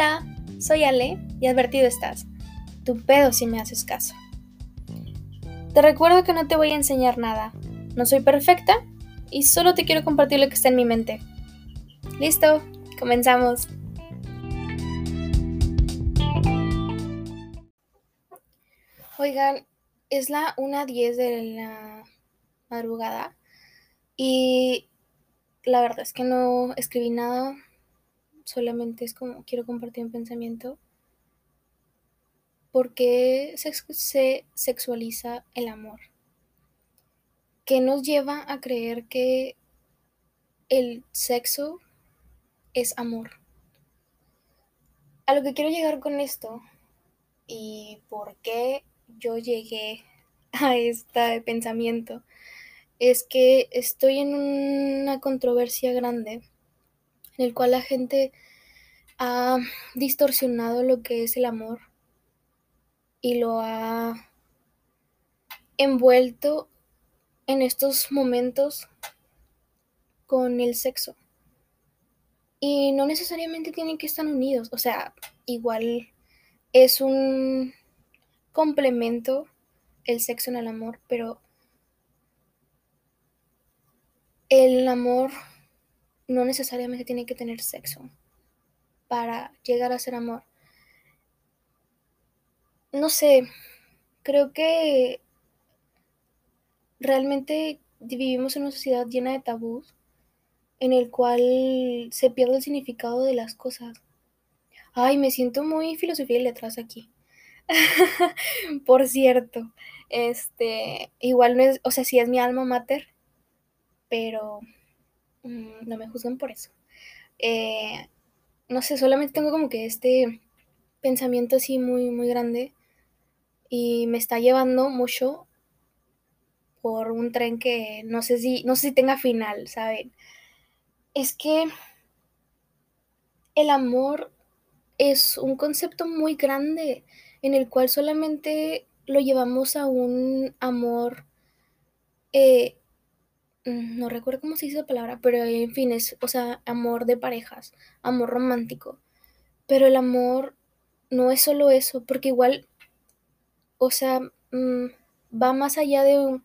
Hola, soy Ale y advertido estás. Tu pedo si me haces caso. Te recuerdo que no te voy a enseñar nada. No soy perfecta y solo te quiero compartir lo que está en mi mente. Listo, comenzamos. Oigan, es la 1.10 de la madrugada y la verdad es que no escribí nada solamente es como quiero compartir un pensamiento. ¿Por qué se, se sexualiza el amor? ¿Qué nos lleva a creer que el sexo es amor? A lo que quiero llegar con esto y por qué yo llegué a este pensamiento es que estoy en una controversia grande en el cual la gente ha distorsionado lo que es el amor y lo ha envuelto en estos momentos con el sexo. Y no necesariamente tienen que estar unidos, o sea, igual es un complemento el sexo en el amor, pero el amor no necesariamente tiene que tener sexo para llegar a ser amor. No sé, creo que realmente vivimos en una sociedad llena de tabús en el cual se pierde el significado de las cosas. Ay, me siento muy filosofía y letras aquí. Por cierto, este, igual no es, o sea, sí es mi alma mater, pero Mm, no me juzguen por eso. Eh, no sé, solamente tengo como que este pensamiento así muy, muy grande y me está llevando mucho por un tren que no sé si, no sé si tenga final, ¿saben? Es que el amor es un concepto muy grande en el cual solamente lo llevamos a un amor eh, no recuerdo cómo se dice la palabra, pero en fin, es, o sea, amor de parejas, amor romántico. Pero el amor no es solo eso, porque igual, o sea, mm, va más allá de,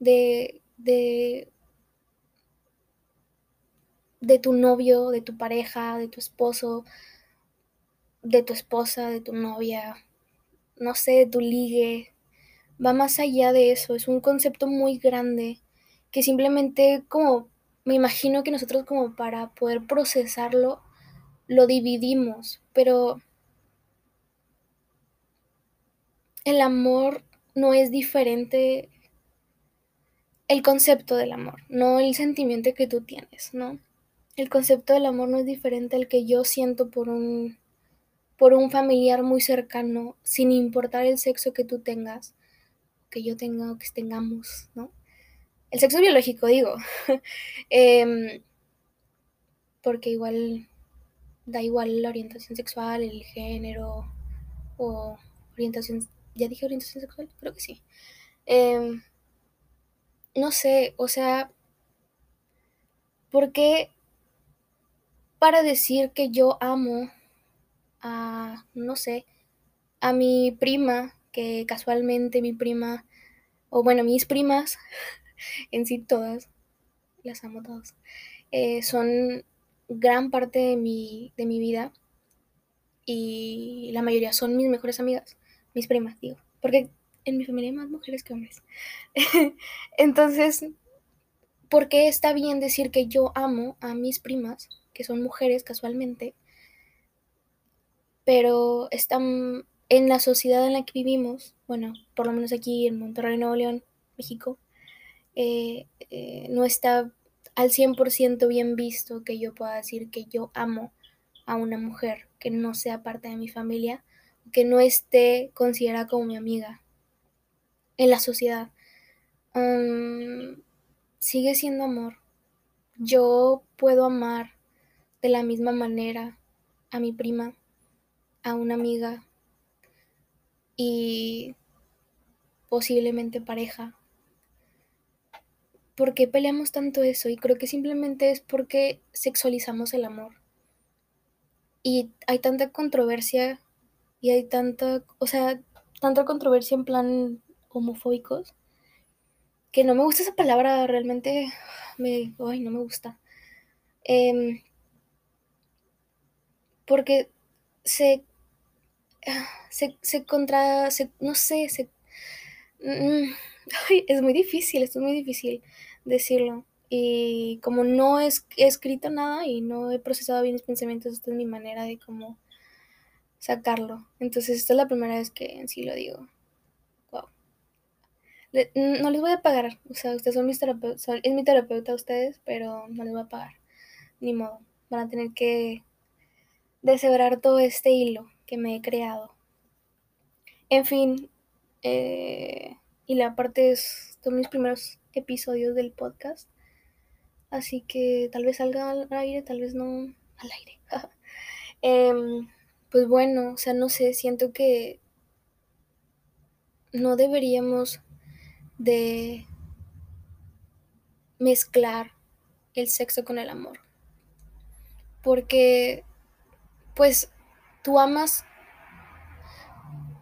de, de, de tu novio, de tu pareja, de tu esposo, de tu esposa, de tu novia, no sé, de tu ligue. Va más allá de eso, es un concepto muy grande que simplemente como me imagino que nosotros como para poder procesarlo lo dividimos, pero el amor no es diferente el concepto del amor, no el sentimiento que tú tienes, ¿no? El concepto del amor no es diferente al que yo siento por un por un familiar muy cercano, sin importar el sexo que tú tengas, que yo tenga o que tengamos, ¿no? El sexo biológico, digo. Em, porque igual da igual la orientación sexual, el género o orientación... ¿Ya dije orientación sexual? Creo que sí. Em, no sé, o sea, ¿por qué para decir que yo amo a, no sé, a mi prima, que casualmente mi prima, o bueno, mis primas, en sí todas, las amo todas, eh, son gran parte de mi, de mi vida y la mayoría son mis mejores amigas, mis primas, digo, porque en mi familia hay más mujeres que hombres. Entonces, ¿por qué está bien decir que yo amo a mis primas, que son mujeres casualmente, pero están en la sociedad en la que vivimos, bueno, por lo menos aquí en Monterrey, Nuevo León, México, eh, eh, no está al 100% bien visto que yo pueda decir que yo amo a una mujer que no sea parte de mi familia, que no esté considerada como mi amiga en la sociedad. Mm, sigue siendo amor. Yo puedo amar de la misma manera a mi prima, a una amiga y posiblemente pareja ¿por qué peleamos tanto eso? Y creo que simplemente es porque sexualizamos el amor. Y hay tanta controversia y hay tanta, o sea, tanta controversia en plan homofóbicos que no me gusta esa palabra, realmente me, ay, no me gusta. Em, porque se, se, se contra, se, no sé, se, mm, ay, es muy difícil, esto es muy difícil decirlo. Y como no he escrito nada y no he procesado bien mis pensamientos, esta es mi manera de como sacarlo. Entonces esta es la primera vez que en sí lo digo. Wow. no les voy a pagar, o sea, ustedes son mis terapeutas, es mi terapeuta ustedes, pero no les voy a pagar. Ni modo. Van a tener que deshebrar todo este hilo que me he creado. En fin, eh, y la parte es, son mis primeros episodios del podcast. Así que tal vez salga al aire, tal vez no al aire. Em, pues bueno, o sea, no sé, siento que no deberíamos de mezclar el sexo con el amor. Porque, pues, tú amas,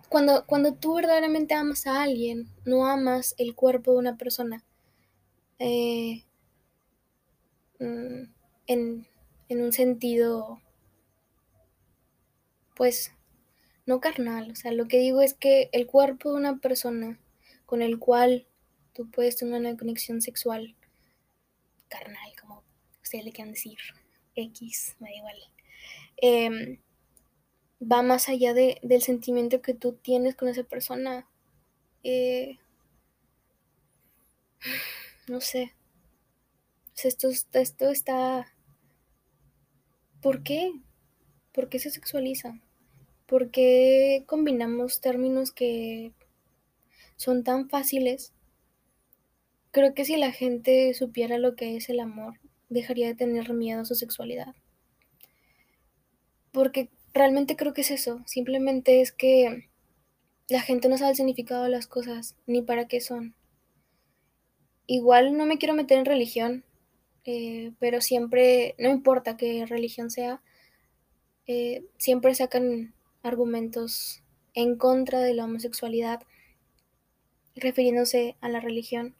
cuando, cuando tú verdaderamente amas a alguien, no amas el cuerpo de una persona. Eh, mm, en, en un sentido pues no carnal, o sea, lo que digo es que el cuerpo de una persona con el cual tú puedes tener una conexión sexual carnal, como ustedes le quieran decir, X, me da igual, em, va más allá de, del sentimiento que tú tienes con esa persona. Eh, no sé. esto, esto está... ¿Por qué? ¿Por qué se sexualiza? ¿Por qué combinamos términos que son tan fáciles? Creo que si la gente supiera lo que es el amor, dejaría de tener miedo a su sexualidad. Porque realmente creo que es eso, simplemente es que la gente no sabe el significado de las cosas, ni para qué son. Igual no me quiero meter en religión, eh, pero siempre, no importa qué religión sea, eh, siempre sacan argumentos en contra de la homosexualidad, refiriéndose a la religión,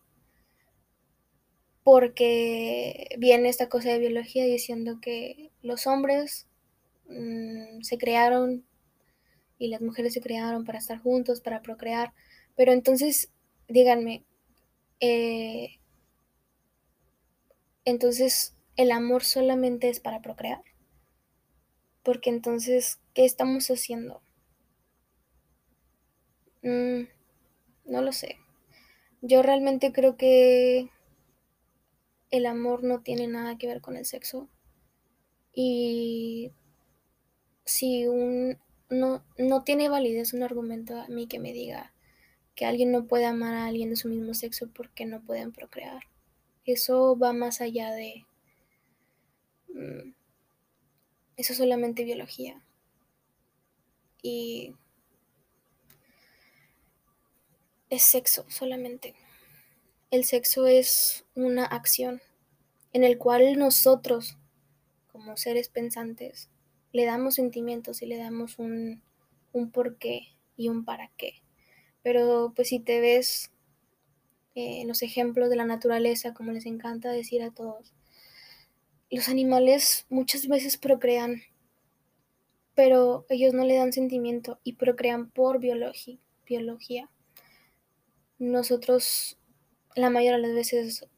porque viene esta cosa de biología diciendo que los hombres mm, se crearon y las mujeres se crearon para estar juntos, para procrear, pero entonces, díganme, eh, entonces el amor solamente es para procrear porque entonces, ¿qué estamos haciendo? Mm, no lo sé. Yo realmente creo que el amor no tiene nada que ver con el sexo. Y si un, no, no tiene validez un argumento a mí que me diga que alguien no puede amar a alguien de su mismo sexo porque no pueden procrear. Eso va más allá de... Mm, eso es solamente biología. Y es sexo solamente. El sexo es una acción en el cual nosotros, como seres pensantes, le damos sentimientos y le damos un, un por qué y un para qué. Pero pues si te ves eh, los ejemplos de la naturaleza, como les encanta decir a todos, los animales muchas veces procrean, pero ellos no le dan sentimiento y procrean por biología. Nosotros la mayoría de las veces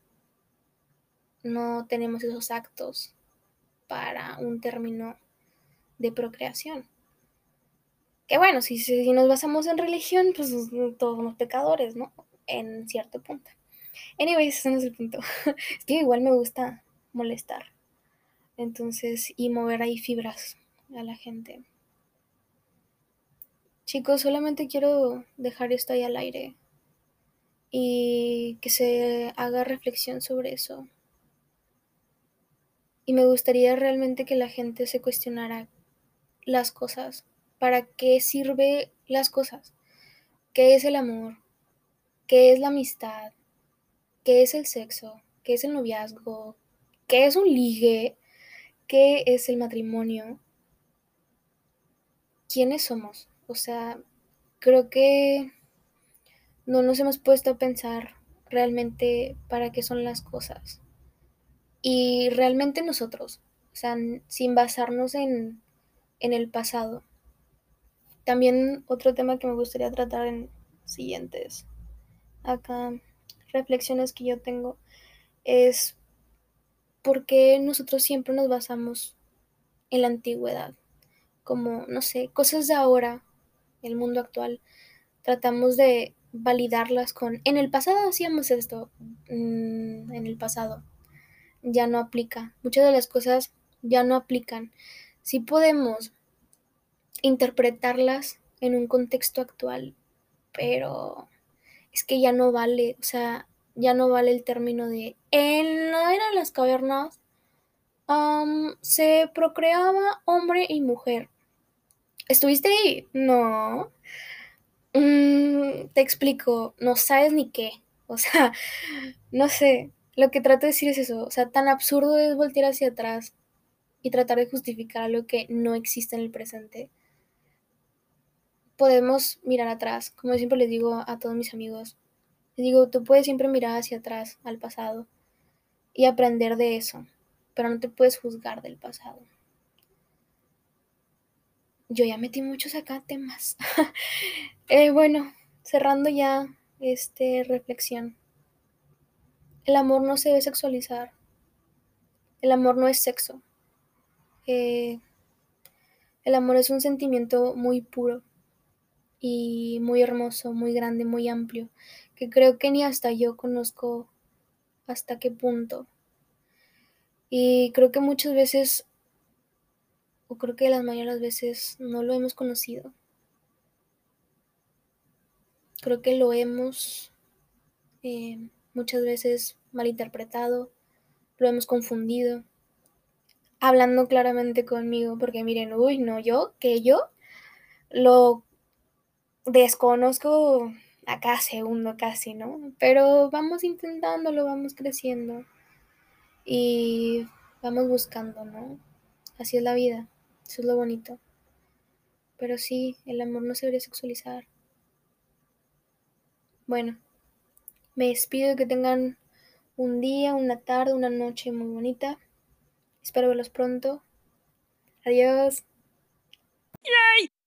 no tenemos esos actos para un término de procreación. Que bueno, si, si nos basamos en religión, pues todos somos pecadores, ¿no? En cierto punto. Anyways, ese no es el punto. es que igual me gusta molestar. Entonces, y mover ahí fibras a la gente. Chicos, solamente quiero dejar esto ahí al aire y que se haga reflexión sobre eso. Y me gustaría realmente que la gente se cuestionara las cosas. ¿Para qué sirve las cosas? ¿Qué es el amor? ¿Qué es la amistad? ¿Qué es el sexo? ¿Qué es el noviazgo? ¿Qué es un ligue? ¿Qué es el matrimonio? quiénes somos. O sea, creo que no nos hemos puesto a pensar realmente para qué son las cosas. Y realmente nosotros, o sea, sin basarnos en, en el pasado. También otro tema que me gustaría tratar en siguientes acá reflexiones que yo tengo es por qué nosotros siempre nos basamos en la antigüedad, como, no sé, cosas de ahora, el mundo actual, tratamos de validarlas con, en el pasado hacíamos esto, mm, en el pasado, ya no aplica, muchas de las cosas ya no aplican. Si podemos interpretarlas en un contexto actual, pero es que ya no vale, o sea, ya no vale el término de en la era de las cavernas se procreaba hombre y mujer. ¿Estuviste ahí? No. Mm, te explico, no sabes ni qué. O sea, no sé. Lo que trato de decir es eso. O sea, tan absurdo es voltear hacia atrás y tratar de justificar algo que no existe en el presente. Podemos mirar atrás, como siempre les digo a todos mis amigos. Les digo, tú puedes siempre mirar hacia atrás, al pasado, y aprender de eso, pero no te puedes juzgar del pasado. Yo ya metí muchos acá temas. eh, bueno, cerrando ya este reflexión. El amor no se debe sexualizar. El amor no es sexo. Eh, el amor es un sentimiento muy puro y muy hermoso, muy grande, muy amplio, que creo que ni hasta yo conozco hasta qué punto. Y creo que muchas veces, o creo que las mayores veces, no lo hemos conocido. Creo que lo hemos eh, muchas veces malinterpretado, lo hemos confundido, hablando claramente conmigo, porque miren, uy, no, yo, que yo lo desconozco a cada segundo casi, ¿no? Pero vamos intentándolo, vamos creciendo y vamos buscando, ¿no? Así es la vida, eso es lo bonito. Pero sí, el amor no se debería sexualizar. Bueno, me despido que tengan un día, una tarde, una noche muy bonita. Espero verlos pronto. Adiós.